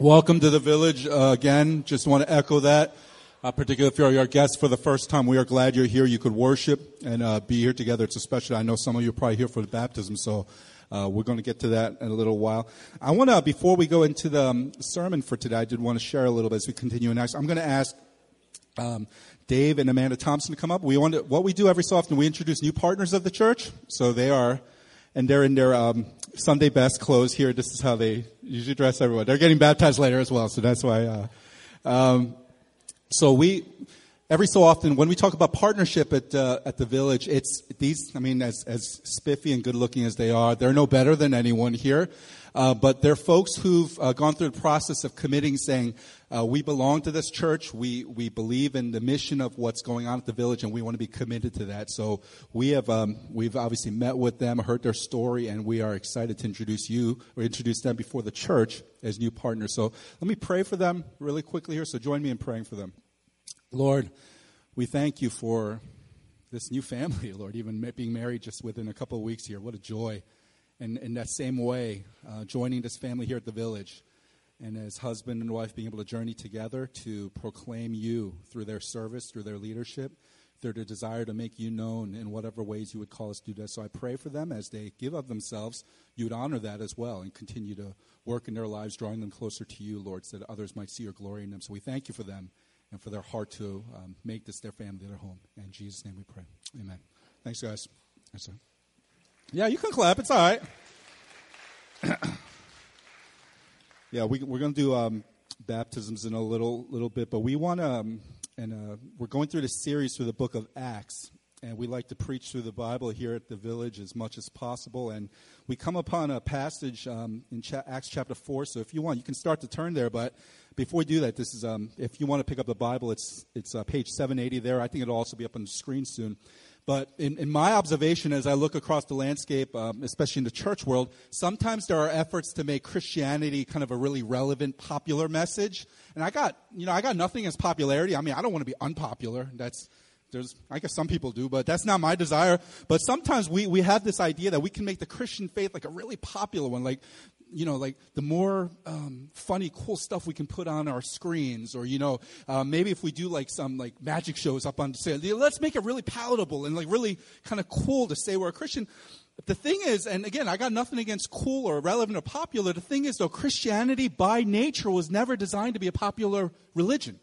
Welcome to the village uh, again. Just want to echo that. Uh, particularly if you're our guest for the first time, we are glad you're here. You could worship and uh, be here together. It's especially, I know some of you are probably here for the baptism, so uh, we're going to get to that in a little while. I want to, before we go into the um, sermon for today, I did want to share a little bit as we continue. And I'm going to ask um, Dave and Amanda Thompson to come up. We want to, what we do every so often, we introduce new partners of the church. So they are, and they're in their um, Sunday best clothes here. This is how they usually dress everyone. They're getting baptized later as well, so that's why. Uh, um, so we, every so often, when we talk about partnership at uh, at the village, it's these. I mean, as as spiffy and good looking as they are, they're no better than anyone here. Uh, but they're folks who've uh, gone through the process of committing, saying, uh, we belong to this church. We, we believe in the mission of what's going on at the village, and we want to be committed to that. So we have, um, we've obviously met with them, heard their story, and we are excited to introduce you or introduce them before the church as new partners. So let me pray for them really quickly here. So join me in praying for them. Lord, we thank you for this new family, Lord, even being married just within a couple of weeks here. What a joy and in that same way, uh, joining this family here at the village, and as husband and wife being able to journey together to proclaim you through their service, through their leadership, through their desire to make you known in whatever ways you would call us to do that. So I pray for them as they give of themselves, you would honor that as well and continue to work in their lives, drawing them closer to you, Lord, so that others might see your glory in them. So we thank you for them and for their heart to um, make this their family, their home. In Jesus' name we pray. Amen. Thanks, guys. Yeah, you can clap. It's all right. yeah, we, we're going to do um, baptisms in a little little bit, but we want to, um, and uh, we're going through this series through the book of Acts, and we like to preach through the Bible here at the village as much as possible. And we come upon a passage um, in cha- Acts chapter four. So if you want, you can start to turn there. But before we do that, this is um, if you want to pick up the Bible, it's it's uh, page 780 there. I think it'll also be up on the screen soon. But in, in, my observation, as I look across the landscape, um, especially in the church world, sometimes there are efforts to make Christianity kind of a really relevant, popular message. And I got, you know, I got nothing against popularity. I mean, I don't want to be unpopular. That's, there's, I guess some people do, but that's not my desire. But sometimes we, we have this idea that we can make the Christian faith like a really popular one. Like, you know, like the more um, funny, cool stuff we can put on our screens, or you know, uh, maybe if we do like some like magic shows up on say, let's make it really palatable and like really kind of cool to say we're a Christian. The thing is, and again, I got nothing against cool or relevant or popular. The thing is, though, Christianity by nature was never designed to be a popular religion.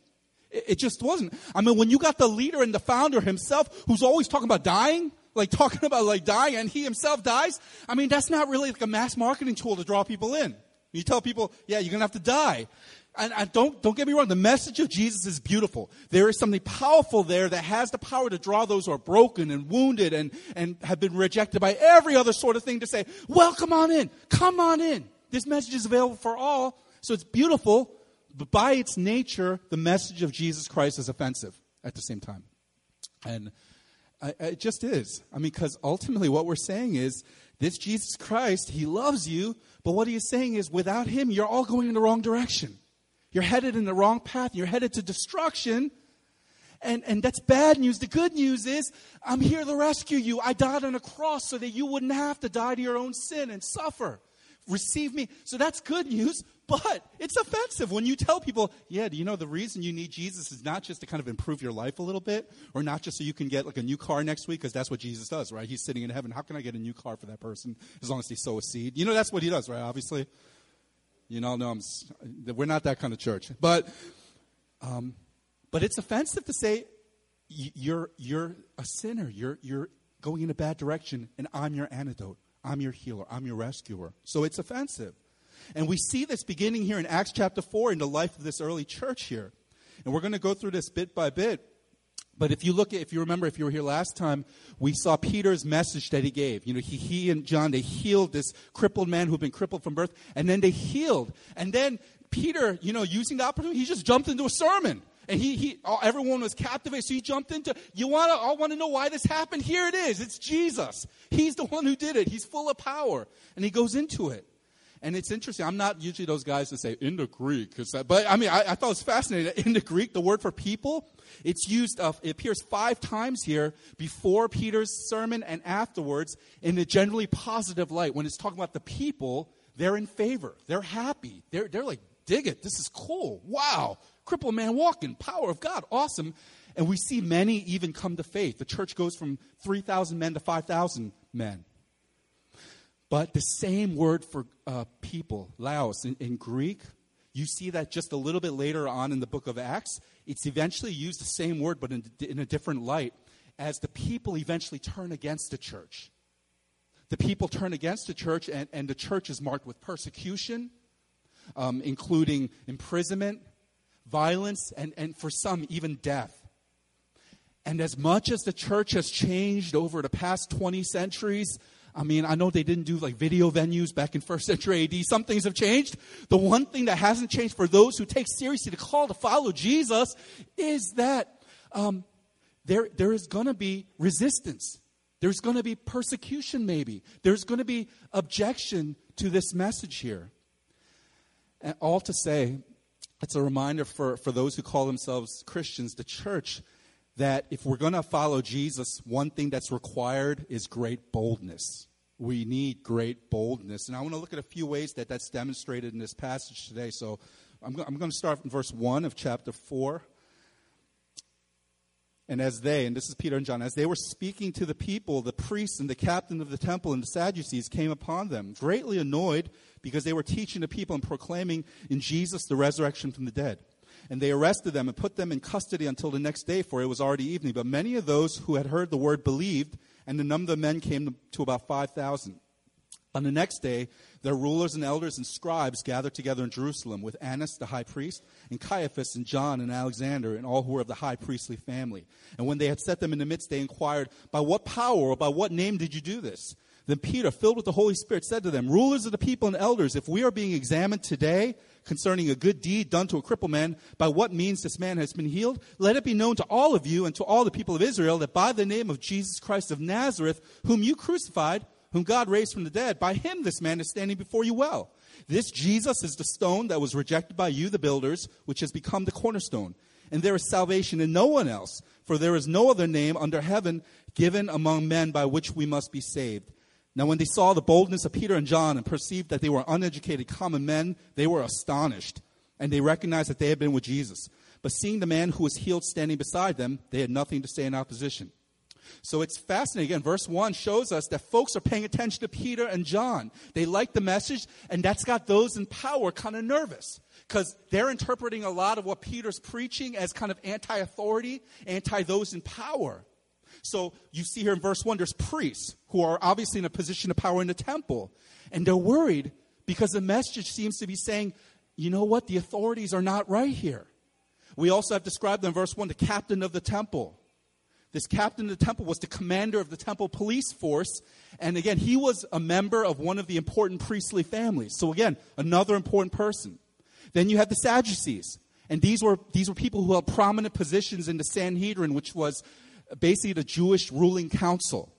It, it just wasn't. I mean, when you got the leader and the founder himself, who's always talking about dying like talking about like dying and he himself dies. I mean, that's not really like a mass marketing tool to draw people in. You tell people, yeah, you're going to have to die. And, and, don't, don't get me wrong, the message of Jesus is beautiful. There is something powerful there that has the power to draw those who are broken and wounded and, and have been rejected by every other sort of thing to say, welcome on in, come on in. This message is available for all, so it's beautiful, but by its nature, the message of Jesus Christ is offensive at the same time. And it just is. I mean, because ultimately what we're saying is this Jesus Christ, he loves you, but what he is saying is without him, you're all going in the wrong direction. You're headed in the wrong path. You're headed to destruction. And, and that's bad news. The good news is, I'm here to rescue you. I died on a cross so that you wouldn't have to die to your own sin and suffer. Receive me. So that's good news. But it's offensive when you tell people, yeah, do you know the reason you need Jesus is not just to kind of improve your life a little bit, or not just so you can get like a new car next week, because that's what Jesus does, right? He's sitting in heaven. How can I get a new car for that person as long as they sow a seed? You know, that's what he does, right? Obviously. You know, no, I'm, we're not that kind of church. But, um, but it's offensive to say you're, you're a sinner. You're, you're going in a bad direction, and I'm your antidote. I'm your healer. I'm your rescuer. So it's offensive. And we see this beginning here in Acts chapter 4 in the life of this early church here. And we're going to go through this bit by bit. But if you look at, if you remember, if you were here last time, we saw Peter's message that he gave. You know, he, he and John, they healed this crippled man who'd been crippled from birth, and then they healed. And then Peter, you know, using the opportunity, he just jumped into a sermon. And he, he, everyone was captivated. So he jumped into, you want to, I want to know why this happened? Here it is. It's Jesus. He's the one who did it. He's full of power. And he goes into it. And it's interesting. I'm not usually those guys that say in the Greek, but I mean, I, I, thought it was fascinating. That in the Greek, the word for people, it's used. Uh, it appears five times here before Peter's sermon and afterwards in a generally positive light. When it's talking about the people, they're in favor. They're happy. They're they're like dig it. This is cool. Wow. Cripple man walking. Power of God. Awesome. And we see many even come to faith. The church goes from 3,000 men to 5,000 men. But the same word for uh, people, Laos, in, in Greek, you see that just a little bit later on in the book of Acts. It's eventually used the same word, but in, in a different light, as the people eventually turn against the church. The people turn against the church, and, and the church is marked with persecution, um, including imprisonment, violence, and, and for some, even death. And as much as the church has changed over the past 20 centuries, I mean, I know they didn't do like video venues back in first century AD. Some things have changed. The one thing that hasn't changed for those who take seriously the call to follow Jesus is that um, there, there is going to be resistance. There's going to be persecution, maybe. There's going to be objection to this message here. And all to say, it's a reminder for, for those who call themselves Christians, the church, that if we're going to follow Jesus, one thing that's required is great boldness. We need great boldness. And I want to look at a few ways that that's demonstrated in this passage today. So I'm, go- I'm going to start from verse 1 of chapter 4. And as they, and this is Peter and John, as they were speaking to the people, the priests and the captain of the temple and the Sadducees came upon them, greatly annoyed because they were teaching the people and proclaiming in Jesus the resurrection from the dead. And they arrested them and put them in custody until the next day, for it was already evening. But many of those who had heard the word believed, and the number of men came to about 5,000. On the next day, their rulers and elders and scribes gathered together in Jerusalem with Annas the high priest, and Caiaphas and John and Alexander, and all who were of the high priestly family. And when they had set them in the midst, they inquired, By what power or by what name did you do this? Then Peter, filled with the Holy Spirit, said to them, Rulers of the people and elders, if we are being examined today concerning a good deed done to a crippled man, by what means this man has been healed, let it be known to all of you and to all the people of Israel that by the name of Jesus Christ of Nazareth, whom you crucified, whom God raised from the dead, by him this man is standing before you well. This Jesus is the stone that was rejected by you, the builders, which has become the cornerstone. And there is salvation in no one else, for there is no other name under heaven given among men by which we must be saved. Now, when they saw the boldness of Peter and John and perceived that they were uneducated common men, they were astonished, and they recognized that they had been with Jesus. But seeing the man who was healed standing beside them, they had nothing to say in opposition. So it's fascinating. Again, verse 1 shows us that folks are paying attention to Peter and John. They like the message, and that's got those in power kind of nervous because they're interpreting a lot of what Peter's preaching as kind of anti authority, anti those in power. So you see here in verse 1, there's priests who are obviously in a position of power in the temple. And they're worried because the message seems to be saying, you know what? The authorities are not right here. We also have described in verse 1 the captain of the temple. This captain of the temple was the commander of the temple police force. And again, he was a member of one of the important priestly families. So again, another important person. Then you have the Sadducees. And these were, these were people who held prominent positions in the Sanhedrin, which was basically the Jewish ruling council.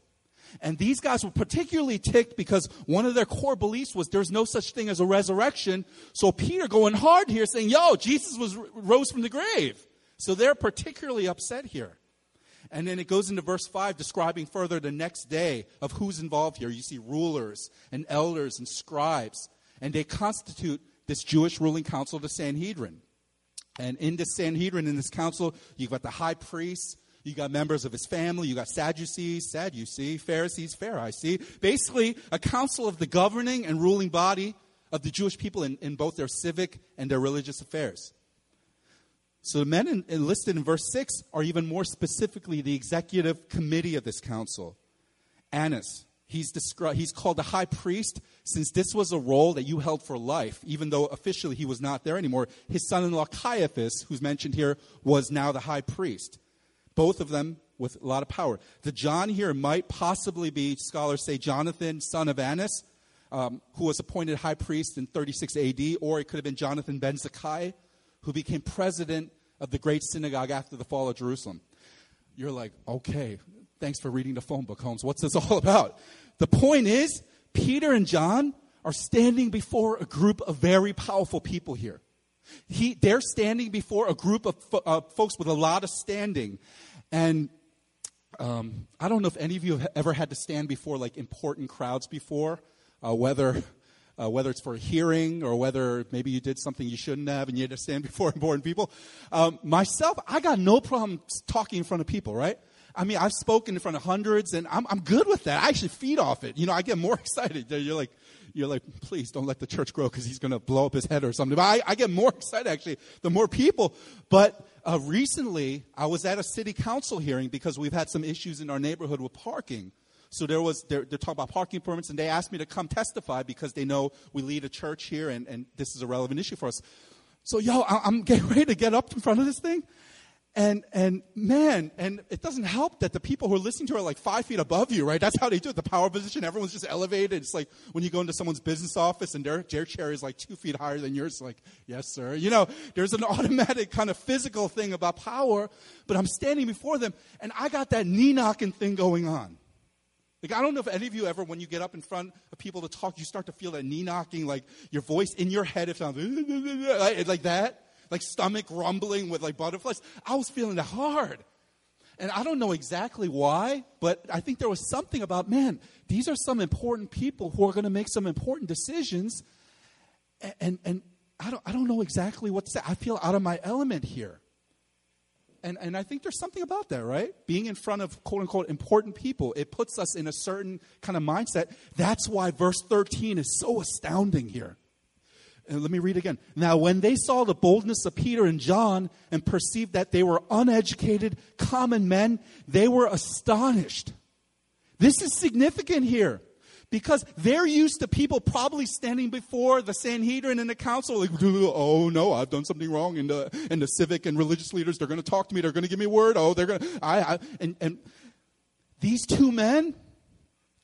And these guys were particularly ticked because one of their core beliefs was there's no such thing as a resurrection. So Peter going hard here saying, yo, Jesus was rose from the grave. So they're particularly upset here. And then it goes into verse 5 describing further the next day of who's involved here. You see rulers and elders and scribes, and they constitute this Jewish ruling council, the Sanhedrin. And in this Sanhedrin, in this council, you've got the high priests, you got members of his family. You got Sadducees, Sadducee, Pharisees, Pharisee. Basically, a council of the governing and ruling body of the Jewish people in, in both their civic and their religious affairs. So the men enlisted in verse 6 are even more specifically the executive committee of this council. Annas, he's, descri- he's called the high priest since this was a role that you held for life, even though officially he was not there anymore. His son in law Caiaphas, who's mentioned here, was now the high priest both of them with a lot of power. The John here might possibly be, scholars say, Jonathan, son of Annas, um, who was appointed high priest in 36 AD, or it could have been Jonathan ben Zakkai, who became president of the great synagogue after the fall of Jerusalem. You're like, okay, thanks for reading the phone book, Holmes. What's this all about? The point is, Peter and John are standing before a group of very powerful people here. He, they're standing before a group of uh, folks with a lot of standing. And um, I don't know if any of you have ever had to stand before like important crowds before, uh, whether uh, whether it's for a hearing or whether maybe you did something you shouldn't have and you had to stand before important people. Um, myself, I got no problem talking in front of people, right? I mean, I've spoken in front of hundreds, and I'm, I'm good with that. I actually feed off it. You know, I get more excited. You're like, you're like, please don't let the church grow because he's going to blow up his head or something. But I, I get more excited actually the more people. But uh, recently, I was at a city council hearing because we've had some issues in our neighborhood with parking. So there was they're, they're, talking about parking permits, and they asked me to come testify because they know we lead a church here, and, and this is a relevant issue for us. So yo, I'm getting ready to get up in front of this thing, and, and man, and it doesn't help that the people who are listening to are like five feet above you, right? That's how they do it. The power position, everyone's just elevated. It's like when you go into someone's business office and their, their chair is like two feet higher than yours. Like, yes, sir. You know, there's an automatic kind of physical thing about power, but I'm standing before them and I got that knee knocking thing going on. Like, I don't know if any of you ever, when you get up in front of people to talk, you start to feel that knee knocking, like your voice in your head, it sounds like that like stomach rumbling with like butterflies. I was feeling it hard. And I don't know exactly why, but I think there was something about, man, these are some important people who are going to make some important decisions. And, and, and, I, don't, I don't know exactly what to say. I feel out of my element here. And, and I think there's something about that, right? Being in front of quote unquote important people, it puts us in a certain kind of mindset. That's why verse 13 is so astounding here. And let me read again. Now, when they saw the boldness of Peter and John and perceived that they were uneducated, common men, they were astonished. This is significant here because they're used to people probably standing before the Sanhedrin and the council, like, oh no, I've done something wrong. And the, and the civic and religious leaders, they're going to talk to me, they're going to give me word. Oh, they're going to, I, I, and, and these two men,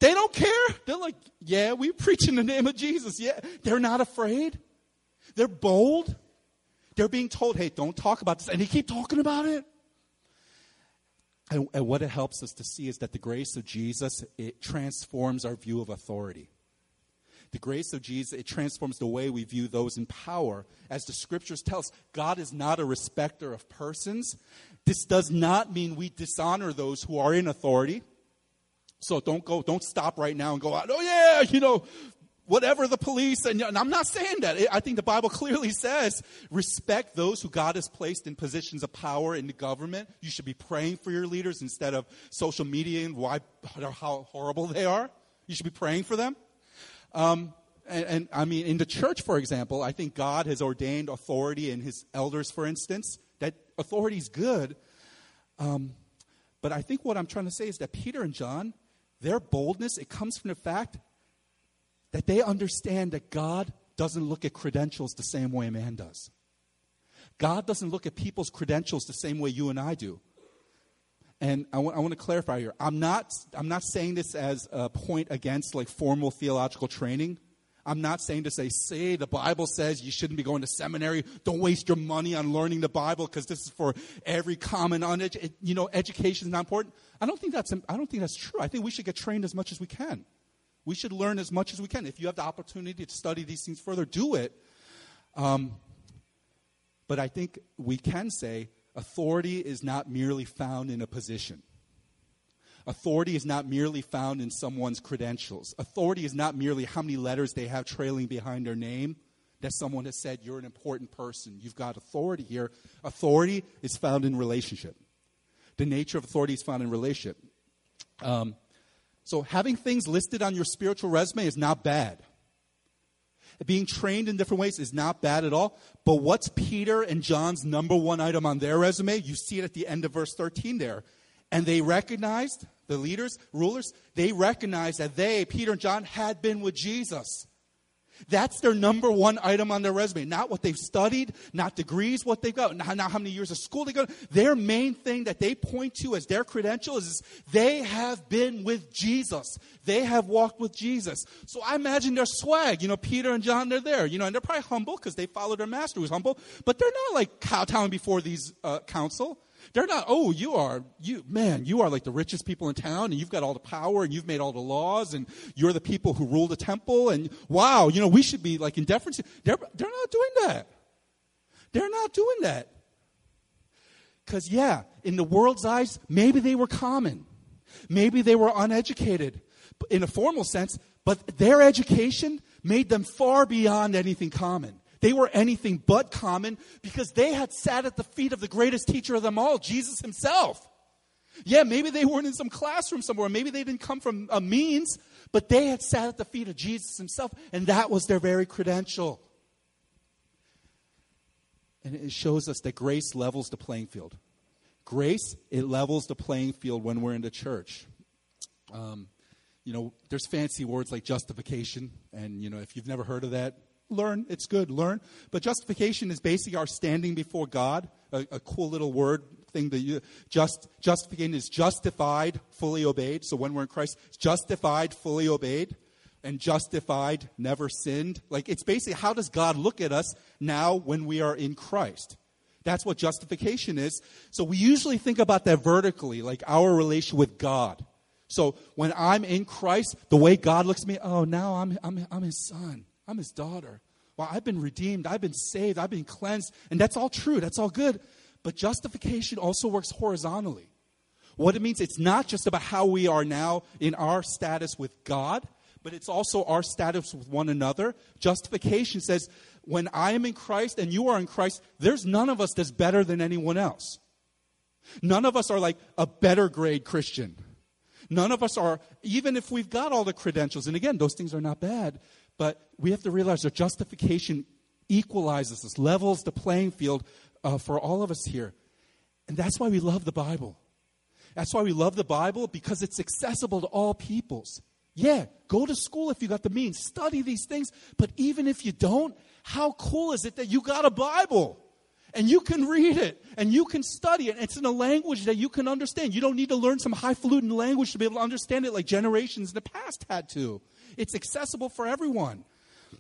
they don't care. They're like, yeah, we preach in the name of Jesus. Yeah, they're not afraid. They're bold. They're being told, hey, don't talk about this. And they keep talking about it. And, and, what it helps us to see is that the grace of Jesus, it transforms our view of authority. The grace of Jesus, it transforms the way we view those in power. As the scriptures tell us, God is not a respecter of persons. This does not mean we dishonor those who are in authority. So don't go, don't stop right now and go out, oh yeah, you know, whatever the police, and, and I'm not saying that. I think the Bible clearly says respect those who God has placed in positions of power in the government. You should be praying for your leaders instead of social media and why, how horrible they are. You should be praying for them. Um, and, and, I mean, in the church, for example, I think God has ordained authority in his elders, for instance. That authority is good. Um, but I think what I'm trying to say is that Peter and John, their boldness, it comes from the fact that they understand that God doesn't look at credentials the same way a man does. God doesn't look at people's credentials the same way you and I do. And I want, to clarify here. I'm not, I'm not saying this as a point against like formal theological training. I'm not saying to say, say the Bible says you shouldn't be going to seminary. Don't waste your money on learning the Bible because this is for every common, unedu- you know, education is not important. I don't think that's, I don't think that's true. I think we should get trained as much as we can. We should learn as much as we can. If you have the opportunity to study these things further, do it. Um, but I think we can say authority is not merely found in a position. Authority is not merely found in someone's credentials. Authority is not merely how many letters they have trailing behind their name that someone has said you're an important person. You've got authority here. Authority is found in relationship. The nature of authority is found in relationship. Um, so having things listed on your spiritual resume is not bad. Being trained in different ways is not bad at all. But what's Peter and John's number one item on their resume? You see it at the end of verse 13 there. And they recognized, the leaders, rulers, they recognized that they, Peter and John, had been with Jesus. That's their number one item on their resume. Not what they've studied, not degrees, what they've got, not, how many years of school they got. Their main thing that they point to as their credential is they have been with Jesus. They have walked with Jesus. So I imagine their swag. You know, Peter and John, they're there. You know, and they're probably humble because they follow their master who's humble. But they're not like kowtowing before these uh, council. They're not, oh, you are, you, man, you are like the richest people in town and you've got all the power and you've made all the laws and you're the people who rule the temple and wow, you know, we should be like in deference. They're, they're not doing that. They're not doing that. Because, yeah, in the world's eyes, maybe they were common. Maybe they were uneducated in a formal sense, but their education, made them far beyond anything common. They were anything but common because they had sat at the feet of the greatest teacher of them all, Jesus himself. Yeah, maybe they weren't in some classroom somewhere. Maybe they didn't come from a means, but they had sat at the feet of Jesus himself, and that was their very credential. And it shows us that grace levels the playing field. Grace, it levels the playing field when we're in the church. Um, you know, there's fancy words like justification, and, you know, if you've never heard of that, learn. It's good, learn. But justification is basically our standing before God, a, a cool little word thing that you just justification is justified, fully obeyed. So when we're in Christ, justified, fully obeyed, and justified, never sinned. Like it's basically how does God look at us now when we are in Christ? That's what justification is. So we usually think about that vertically, like our relation with God. So when I'm in Christ, the way God looks at me, oh, now I'm, I'm, I'm his son. I'm his daughter. Well, I've been redeemed. I've been saved. I've been cleansed. And that's all true. That's all good. But justification also works horizontally. What it means, it's not just about how we are now in our status with God, but it's also our status with one another. Justification says, when I am in Christ and you are in Christ, there's none of us that's better than anyone else. None of us are like a better grade Christian. None of us are, even if we've got all the credentials, and again, those things are not bad, but we have to realize that justification equalizes us, levels the playing field uh, for all of us here. And that's why we love the Bible. That's why we love the Bible because it's accessible to all peoples. Yeah, go to school if you got the means, study these things. But even if you don't, how cool is it that you got a Bible? And you can read it and you can study it. It's in a language that you can understand. You don't need to learn some highfalutin language to be able to understand it like generations in the past had to. It's accessible for everyone.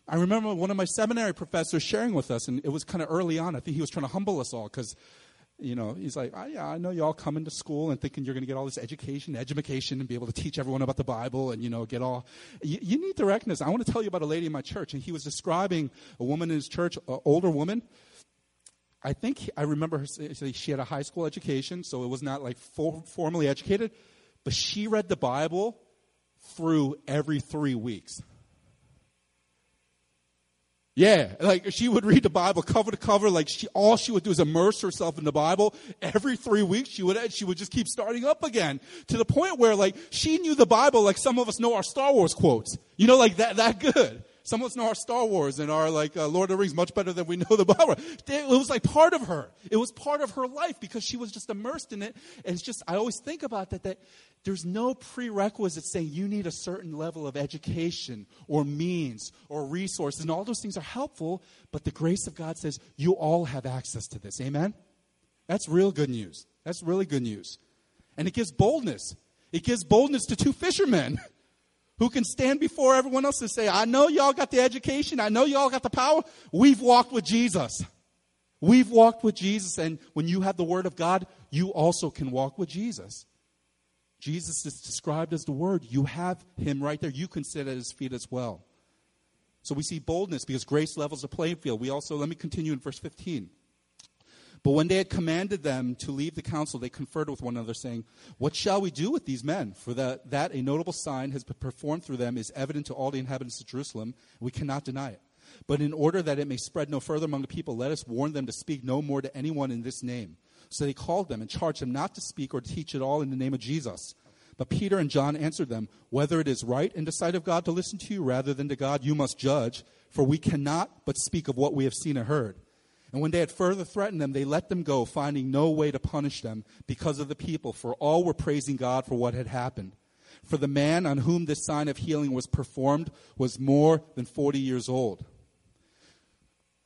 I remember one of my seminary professors sharing with us, and it was kind of early on. I think he was trying to humble us all because, you know, he's like, oh, yeah, I know you all coming to school and thinking you're going to get all this education, education, and be able to teach everyone about the Bible and, you know, get all. You, you need directness. I want to tell you about a lady in my church, and he was describing a woman in his church, an older woman. I think I remember her say she had a high school education, so it was not like for, formally educated, but she read the Bible through every three weeks. Yeah, like she would read the Bible cover to cover. Like she, all she would do is immerse herself in the Bible. Every three weeks, she would she would just keep starting up again to the point where like she knew the Bible like some of us know our Star Wars quotes. You know, like that that good. Some of us know our Star Wars and our like uh, Lord of the Rings much better than we know the Bible. It was like part of her. It was part of her life because she was just immersed in it. And it's just I always think about that. That there's no prerequisite saying you need a certain level of education or means or resources, and all those things are helpful. But the grace of God says you all have access to this. Amen. That's real good news. That's really good news, and it gives boldness. It gives boldness to two fishermen. who can stand before everyone else and say, I know y'all got the education, I know y'all got the power. We've walked with Jesus. We've walked with Jesus, and when you have the Word of God, you also can walk with Jesus. Jesus is described as the Word. You have Him right there. You can sit at His feet as well. So we see boldness because grace levels the playing field. We also, let me continue in verse 15. But when they had commanded them to leave the council, they conferred with one another, saying, What shall we do with these men? For that, that a notable sign has been performed through them is evident to all the inhabitants of Jerusalem. We cannot deny it. But in order that it may spread no further among the people, let us warn them to speak no more to anyone in this name. So they called them and charged them not to speak or teach at all in the name of Jesus. But Peter and John answered them, Whether it is right in the sight of God to listen to you rather than to God, you must judge, for we cannot but speak of what we have seen and heard. And when they had further threatened them, they let them go, finding no way to punish them because of the people, for all were praising God for what had happened. For the man on whom this sign of healing was performed was more than 40 years old.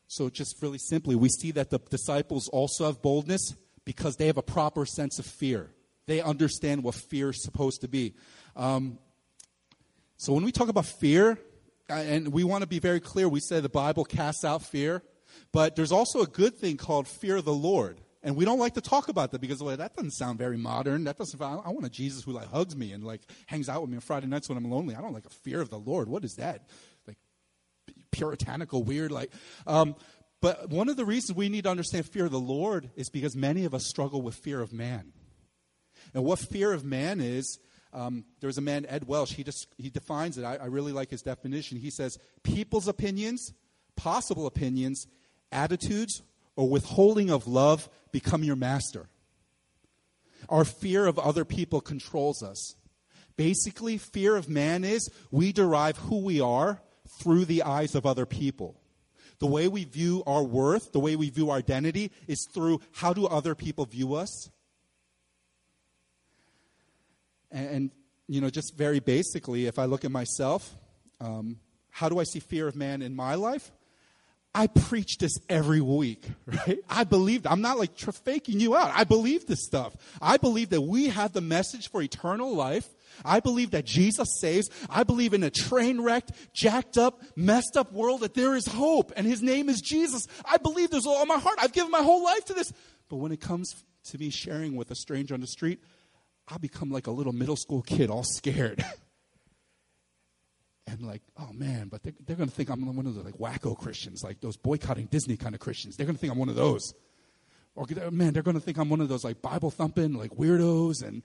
So, just really simply, we see that the disciples also have boldness because they have a proper sense of fear. They understand what fear is supposed to be. Um, so, when we talk about fear, and we want to be very clear, we say the Bible casts out fear. But there's also a good thing called fear of the Lord. And we don't like to talk about that because well, that doesn't sound very modern. That doesn't. I want a Jesus who like hugs me and like hangs out with me on Friday nights when I'm lonely. I don't like a fear of the Lord. What is that? Like puritanical, weird. Like, um, but one of the reasons we need to understand fear of the Lord is because many of us struggle with fear of man. And what fear of man is, Um, there's a man, Ed Welch, he, just, he defines it. I, I really like his definition. He says, people's opinions, possible opinions, attitudes, or withholding of love become your master. Our fear of other people controls us. Basically, fear of man is we derive who we are through the eyes of other people. The way we view our worth, the way we view our identity, is through how do other people view us? And, and you know, just very basically, if I look at myself, um, how do I see fear of man in my life? I preach this every week, right? I believe, I'm not like faking you out. I believe this stuff. I believe that we have the message for eternal life. I believe that Jesus saves. I believe in a train wrecked, jacked up, messed up world that there is hope and his name is Jesus. I believe with all my heart. I've given my whole life to this. But when it comes to me sharing with a stranger on the street, I become like a little middle school kid, all scared. and like, oh man, but they're, they're going to think I'm one of the like wacko Christians, like those boycotting Disney kind of Christians. They're going to think I'm one of those. Or man, they're going to think I'm one of those like Bible thumping like weirdos and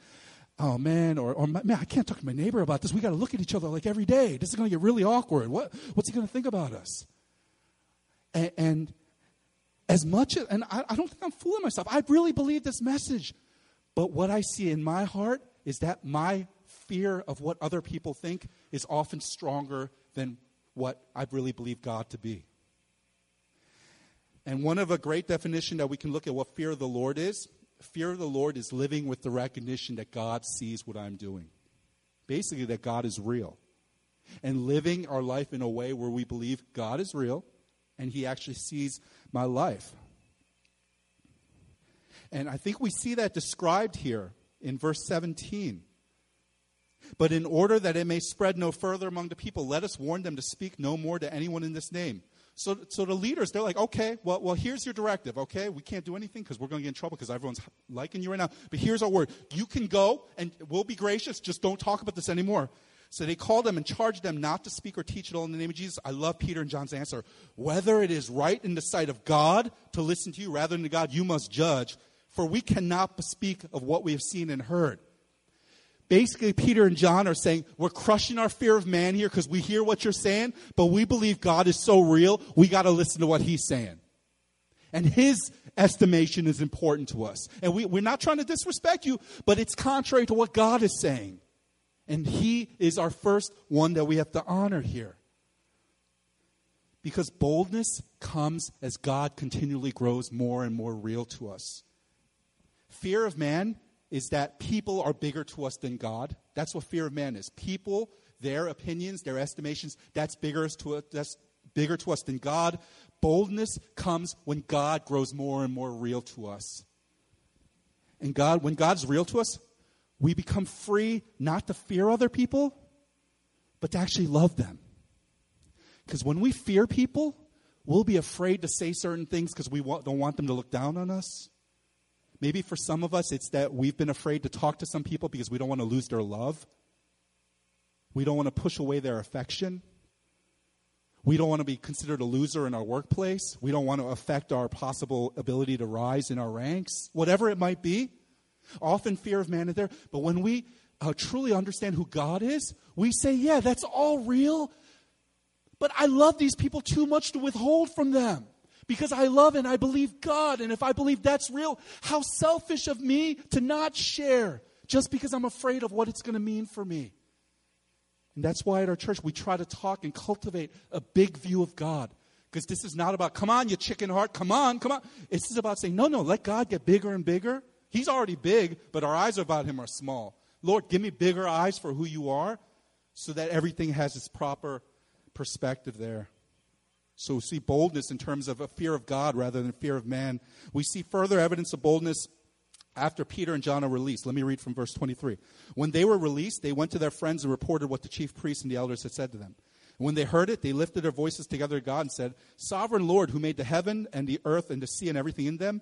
oh man, or, or man, I can't talk to my neighbor about this. We got to look at each other like every day. This is going to get really awkward. What, what's he going to think about us? And, and as much as, and I, I don't think I'm fooling myself. I really believe this message. But what I see in my heart is that my fear of what other people think is often stronger than what I really believe God to be. And one of a great definition that we can look at what fear of the Lord is fear of the Lord is living with the recognition that God sees what I'm doing. Basically, that God is real. And living our life in a way where we believe God is real and He actually sees my life. And I think we see that described here in verse 17. But in order that it may spread no further among the people, let us warn them to speak no more to anyone in this name. So, so the leaders, they're like, okay, well, well, here's your directive, okay? We can't do anything because we're going to get in trouble because everyone's liking you right now. But here's our word. You can go and we'll be gracious. Just don't talk about this anymore. So they called them and charged them not to speak or teach at all in the name of Jesus. I love Peter and John's answer. Whether it is right in the sight of God to listen to you rather than to God, you must judge for we cannot speak of what we have seen and heard. Basically, Peter and John are saying, We're crushing our fear of man here because we hear what you're saying, but we believe God is so real, we got to listen to what he's saying. And his estimation is important to us. And we, we're not trying to disrespect you, but it's contrary to what God is saying. And he is our first one that we have to honor here. Because boldness comes as God continually grows more and more real to us fear of man is that people are bigger to us than God. That's what fear of man is. People, their opinions, their estimations, that's bigger to us, that's bigger to us than God. Boldness comes when God grows more and more real to us. And God, when God's real to us, we become free not to fear other people, but to actually love them. Because when we fear people, we'll be afraid to say certain things because we don't want them to look down on us. Maybe for some of us, it's that we've been afraid to talk to some people because we don't want to lose their love. We don't want to push away their affection. We don't want to be considered a loser in our workplace. We don't want to affect our possible ability to rise in our ranks, whatever it might be. Often fear of man is there. But when we uh, truly understand who God is, we say, yeah, that's all real. But I love these people too much to withhold from them because I love and I believe God. And if I believe that's real, how selfish of me to not share just because I'm afraid of what it's going to mean for me. And that's why at our church we try to talk and cultivate a big view of God. Because this is not about, come on, you chicken heart, come on, come on. This is about saying, no, no, let God get bigger and bigger. He's already big, but our eyes about Him are small. Lord, give me bigger eyes for who you are so that everything has its proper perspective there. So we see boldness in terms of a fear of God rather than fear of man. We see further evidence of boldness after Peter and John are released. Let me read from verse 23. When they were released, they went to their friends and reported what the chief priests and the elders had said to them. When they heard it, they lifted their voices together to God and said, Sovereign Lord, who made the heaven and the earth and the sea and everything in them,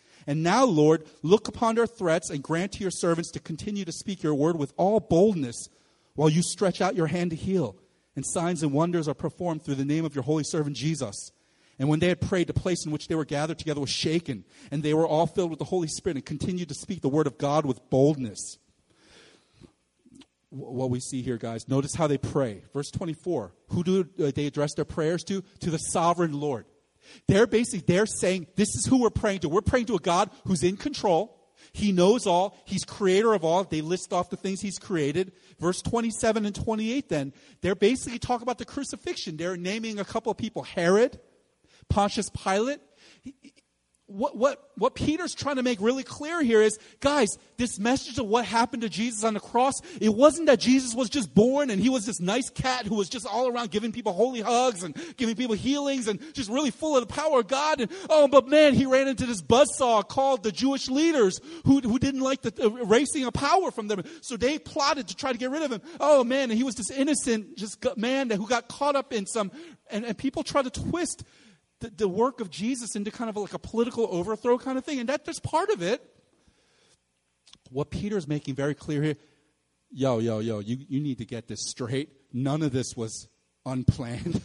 And now, Lord, look upon our threats and grant to your servants to continue to speak your word with all boldness while you stretch out your hand to heal. And signs and wonders are performed through the name of your holy servant Jesus. And when they had prayed, the place in which they were gathered together was shaken, and they were all filled with the Holy Spirit and continued to speak the word of God with boldness. What we see here, guys, notice how they pray. Verse 24 Who do they address their prayers to? To the sovereign Lord. They're basically they're saying this is who we're praying to. We're praying to a God who's in control. He knows all. He's creator of all. They list off the things he's created. Verse 27 and 28 then, they're basically talking about the crucifixion. They're naming a couple of people, Herod, Pontius Pilate. What, what, what Peter's trying to make really clear here is, guys, this message of what happened to Jesus on the cross, it wasn't that Jesus was just born and he was this nice cat who was just all around giving people holy hugs and giving people healings and just really full of the power of God. And oh, but man, he ran into this buzzsaw called the Jewish leaders who, who didn't like the erasing of power from them. So they plotted to try to get rid of him. Oh man, and he was this innocent just man who got caught up in some, and, and people try to twist the, the work of Jesus into kind of like a political overthrow kind of thing. And that, that's part of it. What Peter's making very clear here yo, yo, yo, you, you need to get this straight. None of this was unplanned.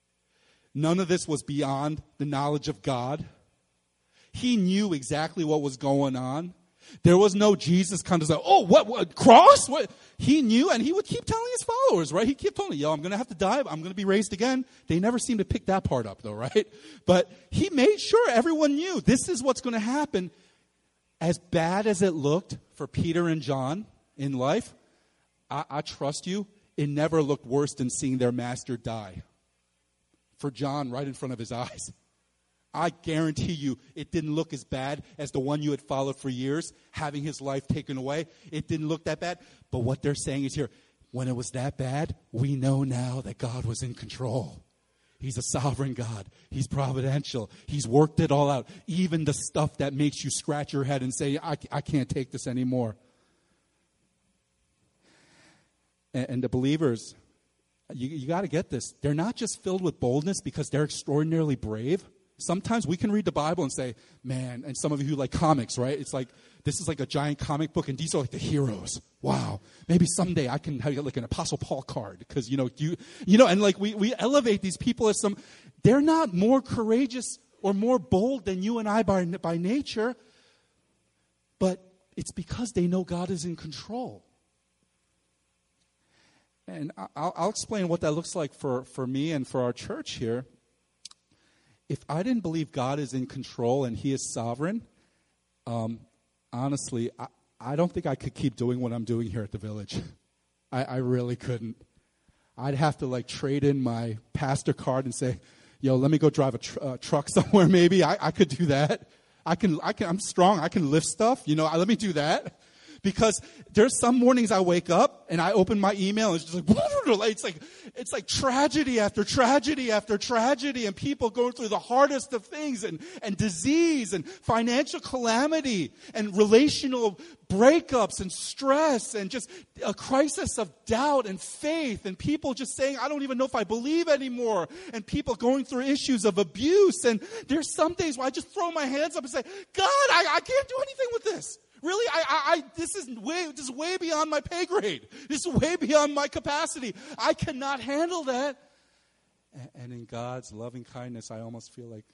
None of this was beyond the knowledge of God. He knew exactly what was going on. There was no Jesus kind of like, oh, what, what cross? What? He knew, and he would keep telling his followers, right? He kept telling yo, I'm going to have to die. I'm going to be raised again. They never seemed to pick that part up, though, right? But he made sure everyone knew this is what's going to happen. As bad as it looked for Peter and John in life, I, I trust you, it never looked worse than seeing their master die. For John, right in front of his eyes. I guarantee you it didn't look as bad as the one you had followed for years, having his life taken away. It didn't look that bad. But what they're saying is here when it was that bad, we know now that God was in control. He's a sovereign God. He's providential. He's worked it all out. Even the stuff that makes you scratch your head and say, I, I can't take this anymore. And, and the believers, you, you got to get this. They're not just filled with boldness because they're extraordinarily brave Sometimes we can read the Bible and say, man, and some of you who like comics, right? It's like, this is like a giant comic book, and these are like the heroes. Wow. Maybe someday I can have like an Apostle Paul card, because, you know, you, you know, and like we, we elevate these people as some, they're not more courageous or more bold than you and I by, by nature, but it's because they know God is in control. And I'll, I'll explain what that looks like for, for me and for our church here if I didn't believe God is in control and He is sovereign, um, honestly, I, I, don't think I could keep doing what I'm doing here at the village. I, I really couldn't. I'd have to like trade in my pastor card and say, "Yo, let me go drive a tr- uh, truck somewhere." Maybe I, I could do that. I can. I can. I'm strong. I can lift stuff. You know. Let me do that because there's some mornings I wake up and I open my email and it's just like it's like it's like tragedy after tragedy after tragedy and people going through the hardest of things and and disease and financial calamity and relational breakups and stress and just a crisis of doubt and faith and people just saying I don't even know if I believe anymore. And people going through issues of abuse and there's some days where I just throw my hands up and say God I, I can't do anything with this Really, I, I, I, this is way, is way beyond my pay grade. This is way beyond my capacity. I cannot handle that. And, and in God's loving kindness, I almost feel like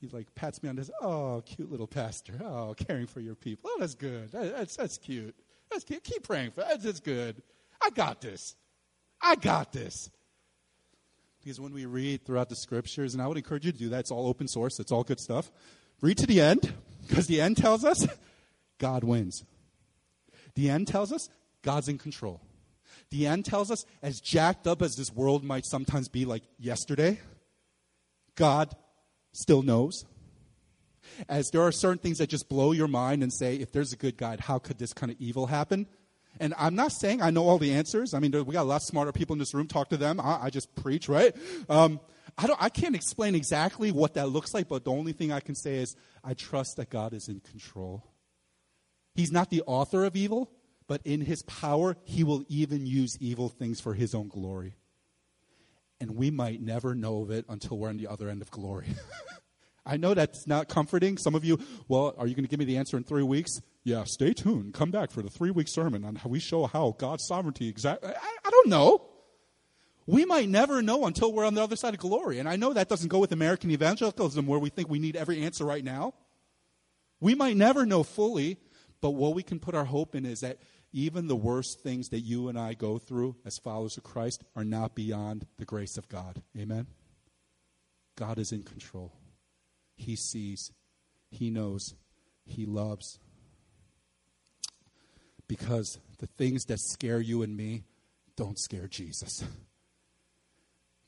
He like pats me on this. Oh, cute little pastor. Oh, caring for your people. Oh, that's good. That, that's that's cute. That's cute. Keep praying for that. That's good. I got this. I got this. Because when we read throughout the scriptures, and I would encourage you to do that. It's all open source. It's all good stuff. Read to the end, because the end tells us God wins. The end tells us God's in control. The end tells us, as jacked up as this world might sometimes be like yesterday, God still knows. As there are certain things that just blow your mind and say, if there's a good God, how could this kind of evil happen? And I'm not saying I know all the answers. I mean, we got a lot smarter people in this room. Talk to them. I, I just preach, right? Um, I, don't, I can't explain exactly what that looks like, but the only thing I can say is I trust that God is in control. He's not the author of evil, but in his power, he will even use evil things for his own glory. and we might never know of it until we're on the other end of glory. I know that's not comforting. Some of you, well, are you going to give me the answer in three weeks? Yeah, stay tuned. Come back for the three week sermon on how we show how God's sovereignty exactly. I, I don't know. We might never know until we're on the other side of glory. And I know that doesn't go with American evangelicalism where we think we need every answer right now. We might never know fully, but what we can put our hope in is that even the worst things that you and I go through as followers of Christ are not beyond the grace of God. Amen? God is in control. He sees, He knows, He loves. Because the things that scare you and me don't scare Jesus.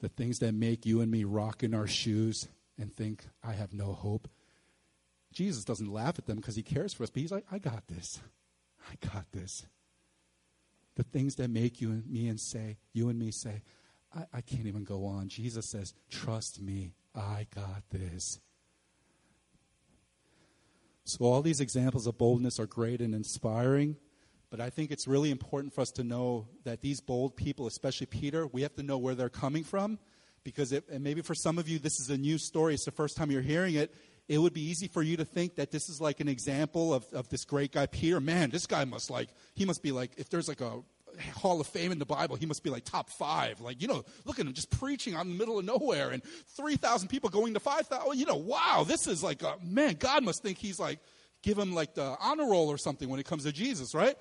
The things that make you and me rock in our shoes and think, I have no hope. Jesus doesn't laugh at them because he cares for us, but he's like, I got this. I got this. The things that make you and me and say, you and me say, I, I can't even go on. Jesus says, Trust me, I got this. So, all these examples of boldness are great and inspiring, but I think it's really important for us to know that these bold people, especially Peter, we have to know where they're coming from. Because, it, and maybe for some of you, this is a new story, it's the first time you're hearing it. It would be easy for you to think that this is like an example of, of this great guy, Peter. Man, this guy must like, he must be like, if there's like a Hall of Fame in the Bible, he must be like top five. Like, you know, look at him just preaching out the middle of nowhere and 3,000 people going to 5,000. You know, wow, this is like, a, man, God must think he's like, give him like the honor roll or something when it comes to Jesus, right?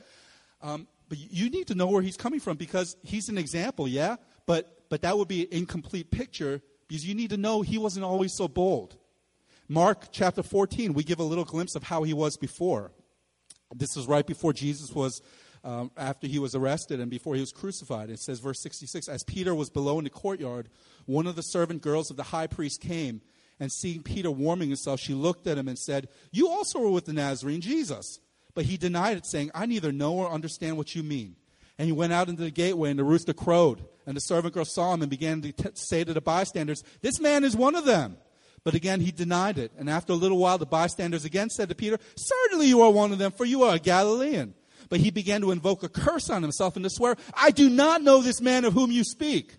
Um, but you need to know where he's coming from because he's an example, yeah? But, but that would be an incomplete picture because you need to know he wasn't always so bold. Mark chapter 14, we give a little glimpse of how he was before. This is right before Jesus was um, after he was arrested and before he was crucified. It says, verse 66 As Peter was below in the courtyard, one of the servant girls of the high priest came, and seeing Peter warming himself, she looked at him and said, You also were with the Nazarene Jesus. But he denied it, saying, I neither know or understand what you mean. And he went out into the gateway, and the rooster crowed. And the servant girl saw him and began to t- say to the bystanders, This man is one of them. But again, he denied it. And after a little while, the bystanders again said to Peter, Certainly you are one of them, for you are a Galilean. But he began to invoke a curse on himself and to swear, I do not know this man of whom you speak.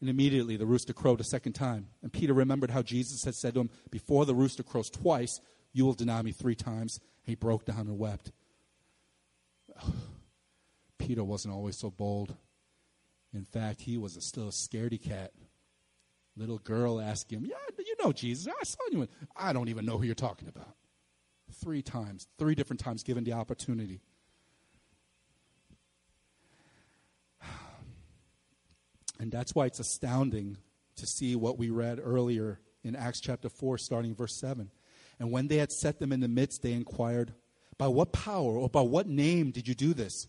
And immediately the rooster crowed a second time. And Peter remembered how Jesus had said to him, Before the rooster crows twice, you will deny me three times. And he broke down and wept. Peter wasn't always so bold. In fact, he was a, still a scaredy cat. Little girl asked him, Yeah, you know Jesus. I saw you. I don't even know who you're talking about. Three times, three different times given the opportunity. And that's why it's astounding to see what we read earlier in Acts chapter 4, starting verse 7. And when they had set them in the midst, they inquired, By what power or by what name did you do this?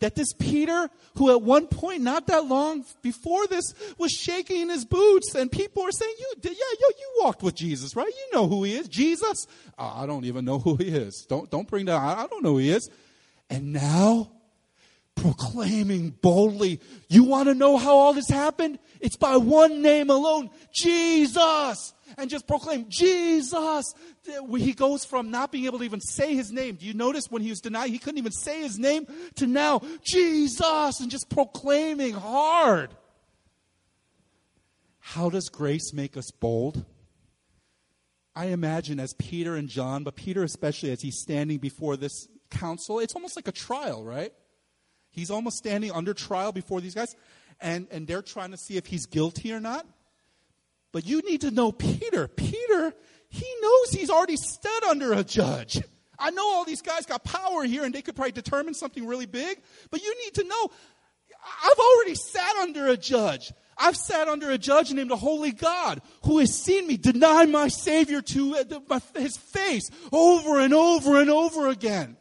that this Peter, who at one point, not that long before this, was shaking in his boots, and people are saying, "You did, yeah, yo, you walked with Jesus, right? You know who he is, Jesus." Uh, I don't even know who he is. Don't don't bring that. I, I don't know who he is. And now, proclaiming boldly, "You want to know how all this happened? It's by one name alone, Jesus." And just proclaim Jesus. He goes from not being able to even say his name. Do you notice when he was denied, he couldn't even say his name to now Jesus and just proclaiming hard. How does grace make us bold? I imagine as Peter and John, but Peter especially as he's standing before this council, it's almost like a trial, right? He's almost standing under trial before these guys, and, and they're trying to see if he's guilty or not. But you need to know Peter. Peter, he knows he's already stood under a judge. I know all these guys got power here and they could probably determine something really big, but you need to know I've already sat under a judge. I've sat under a judge named the Holy God who has seen me deny my Savior to uh, his face over and over and over again.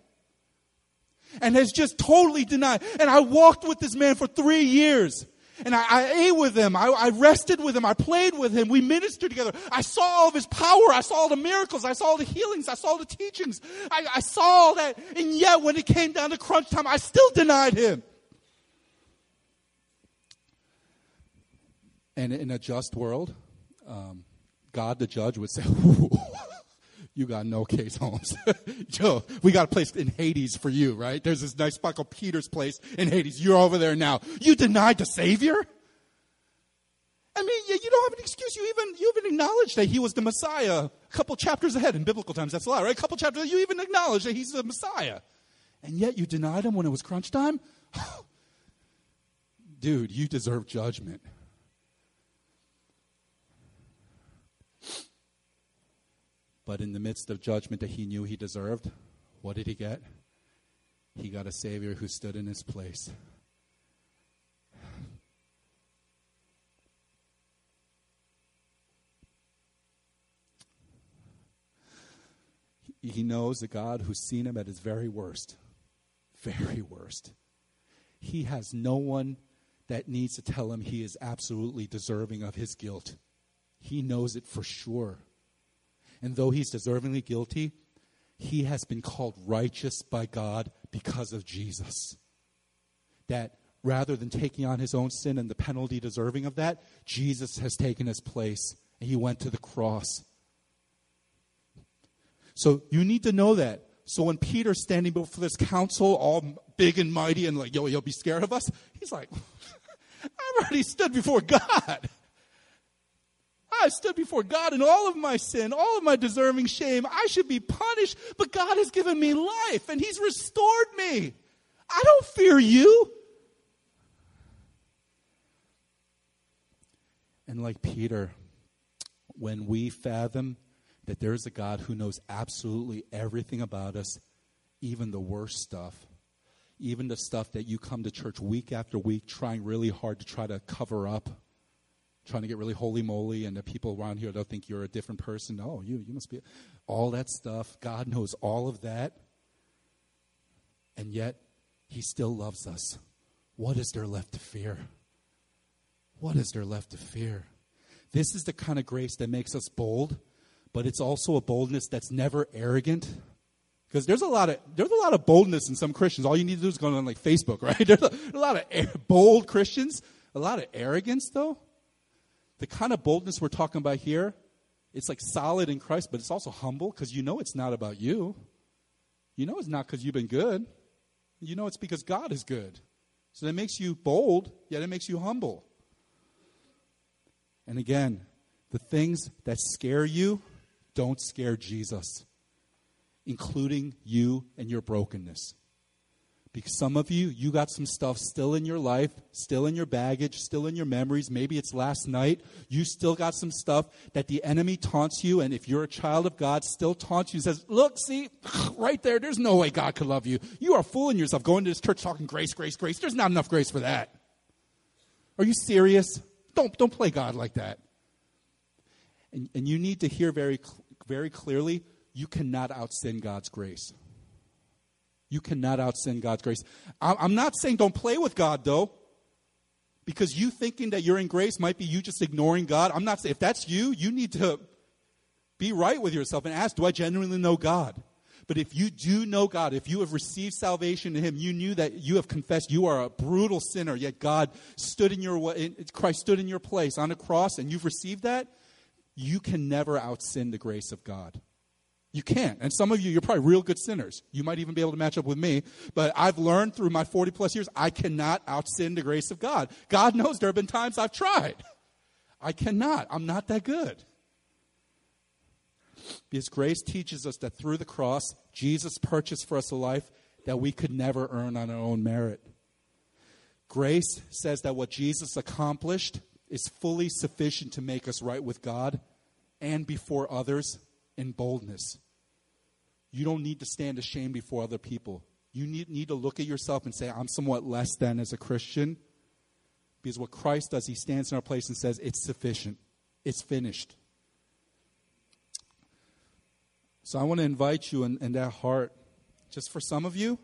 And has just totally denied. And I walked with this man for three years. And I, I ate with him. I, I rested with him. I played with him. We ministered together. I saw all of his power. I saw all the miracles. I saw all the healings. I saw all the teachings. I, I saw all that. And yet, when it came down to crunch time, I still denied him. And in a just world, um, God the judge would say, You got no case, Holmes. Joe, we got a place in Hades for you, right? There's this nice spot called Peter's place in Hades. You're over there now. You denied the Savior? I mean, you, don't have an excuse. You even, you even acknowledged that he was the Messiah a couple chapters ahead in biblical times. That's a lot, right? A couple chapters, you even acknowledged that he's the Messiah. And yet you denied him when it was crunch time? Dude, you deserve judgment. But in the midst of judgment that he knew he deserved, what did he get? He got a Savior who stood in his place. He knows a God who's seen him at his very worst. Very worst. He has no one that needs to tell him he is absolutely deserving of his guilt. He knows it for sure. And though he's deservingly guilty, he has been called righteous by God because of Jesus. That rather than taking on his own sin and the penalty deserving of that, Jesus has taken his place and he went to the cross. So you need to know that. So when Peter's standing before this council, all big and mighty, and like, yo, you'll be scared of us, he's like, I've already stood before God. I stood before God in all of my sin, all of my deserving shame. I should be punished, but God has given me life and He's restored me. I don't fear you. And like Peter, when we fathom that there is a God who knows absolutely everything about us, even the worst stuff, even the stuff that you come to church week after week trying really hard to try to cover up trying to get really holy moly, and the people around here don't think you're a different person. No, you, you must be. All that stuff. God knows all of that. And yet, He still loves us. What is there left to fear? What is there left to fear? This is the kind of grace that makes us bold, but it's also a boldness that's never arrogant. Because there's a lot of there's a lot of boldness in some Christians. All you need to do is go on like Facebook, right? There's a, a lot of bold Christians, a lot of arrogance though the kind of boldness we're talking about here, it's like solid in Christ, but it's also humble because you know it's not about you. You know it's not because you've been good. You know it's because God is good. So that makes you bold, yet it makes you humble. And again, the things that scare you don't scare Jesus, including you and your brokenness. Because some of you, you got some stuff still in your life, still in your baggage, still in your memories. Maybe it's last night. You still got some stuff that the enemy taunts you, and if you're a child of God, still taunts you, says, Look, see, right there, there's no way God could love you. You are fooling yourself going to this church talking grace, grace, grace. There's not enough grace for that. Are you serious? Don't, don't play God like that. And, and you need to hear very, very clearly you cannot outsin God's grace. You cannot outsin God's grace. I'm not saying don't play with God, though, because you thinking that you're in grace might be you just ignoring God. I'm not saying, if that's you, you need to be right with yourself and ask, do I genuinely know God? But if you do know God, if you have received salvation in Him, you knew that you have confessed you are a brutal sinner, yet God stood in your way, Christ stood in your place on a cross, and you've received that, you can never outsin the grace of God. You can't. And some of you, you're probably real good sinners. You might even be able to match up with me. But I've learned through my 40 plus years, I cannot outsin the grace of God. God knows there have been times I've tried. I cannot. I'm not that good. Because grace teaches us that through the cross, Jesus purchased for us a life that we could never earn on our own merit. Grace says that what Jesus accomplished is fully sufficient to make us right with God and before others in boldness. You don't need to stand ashamed before other people. You need, need to look at yourself and say, I'm somewhat less than as a Christian. Because what Christ does, he stands in our place and says, It's sufficient, it's finished. So I want to invite you in, in that heart. Just for some of you,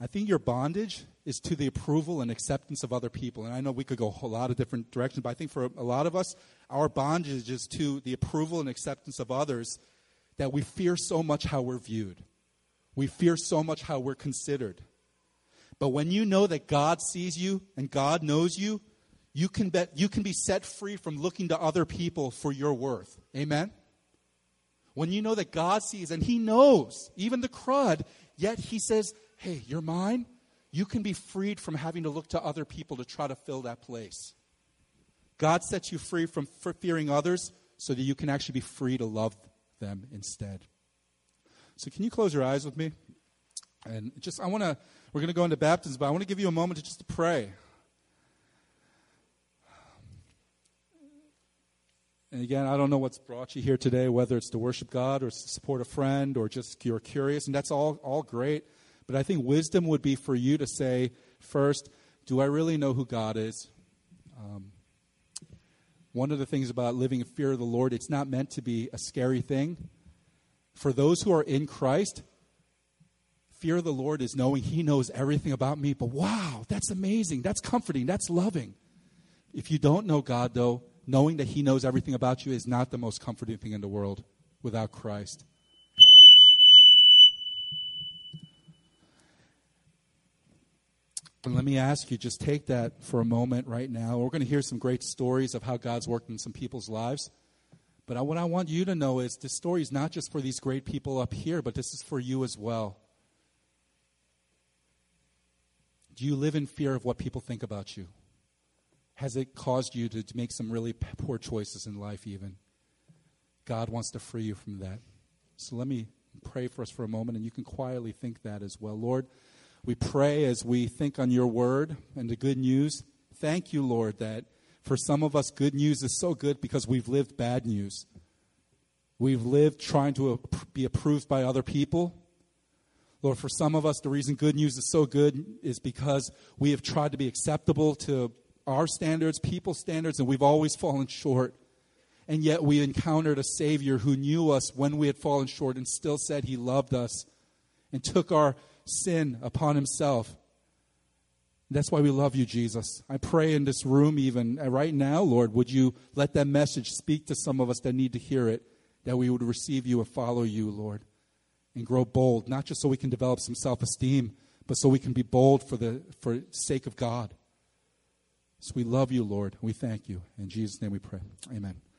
I think your bondage is to the approval and acceptance of other people. And I know we could go a lot of different directions, but I think for a lot of us, our bondage is to the approval and acceptance of others that we fear so much how we're viewed. We fear so much how we're considered. But when you know that God sees you and God knows you, you can, bet, you can be set free from looking to other people for your worth. Amen? When you know that God sees and He knows, even the crud, yet He says, hey, you're mine, you can be freed from having to look to other people to try to fill that place. God sets you free from fearing others so that you can actually be free to love them instead. So, can you close your eyes with me? And just, I want to, we're going to go into baptism, but I want to give you a moment to just pray. And again, I don't know what's brought you here today, whether it's to worship God or to support a friend or just you're curious, and that's all, all great. But I think wisdom would be for you to say, first, do I really know who God is? Um, one of the things about living in fear of the Lord, it's not meant to be a scary thing. For those who are in Christ, fear of the Lord is knowing He knows everything about me. But wow, that's amazing. That's comforting. That's loving. If you don't know God, though, knowing that He knows everything about you is not the most comforting thing in the world without Christ. And let me ask you, just take that for a moment right now. We're going to hear some great stories of how God's worked in some people's lives. But what I want you to know is this story is not just for these great people up here, but this is for you as well. Do you live in fear of what people think about you? Has it caused you to, to make some really poor choices in life, even? God wants to free you from that. So let me pray for us for a moment, and you can quietly think that as well. Lord, we pray as we think on your word and the good news. Thank you, Lord, that for some of us, good news is so good because we've lived bad news. We've lived trying to be approved by other people. Lord, for some of us, the reason good news is so good is because we have tried to be acceptable to our standards, people's standards, and we've always fallen short. And yet we encountered a Savior who knew us when we had fallen short and still said He loved us and took our sin upon Himself. That's why we love you, Jesus. I pray in this room, even uh, right now, Lord, would you let that message speak to some of us that need to hear it, that we would receive you and follow you, Lord, and grow bold, not just so we can develop some self esteem, but so we can be bold for the for sake of God. So we love you, Lord. We thank you. In Jesus' name we pray. Amen.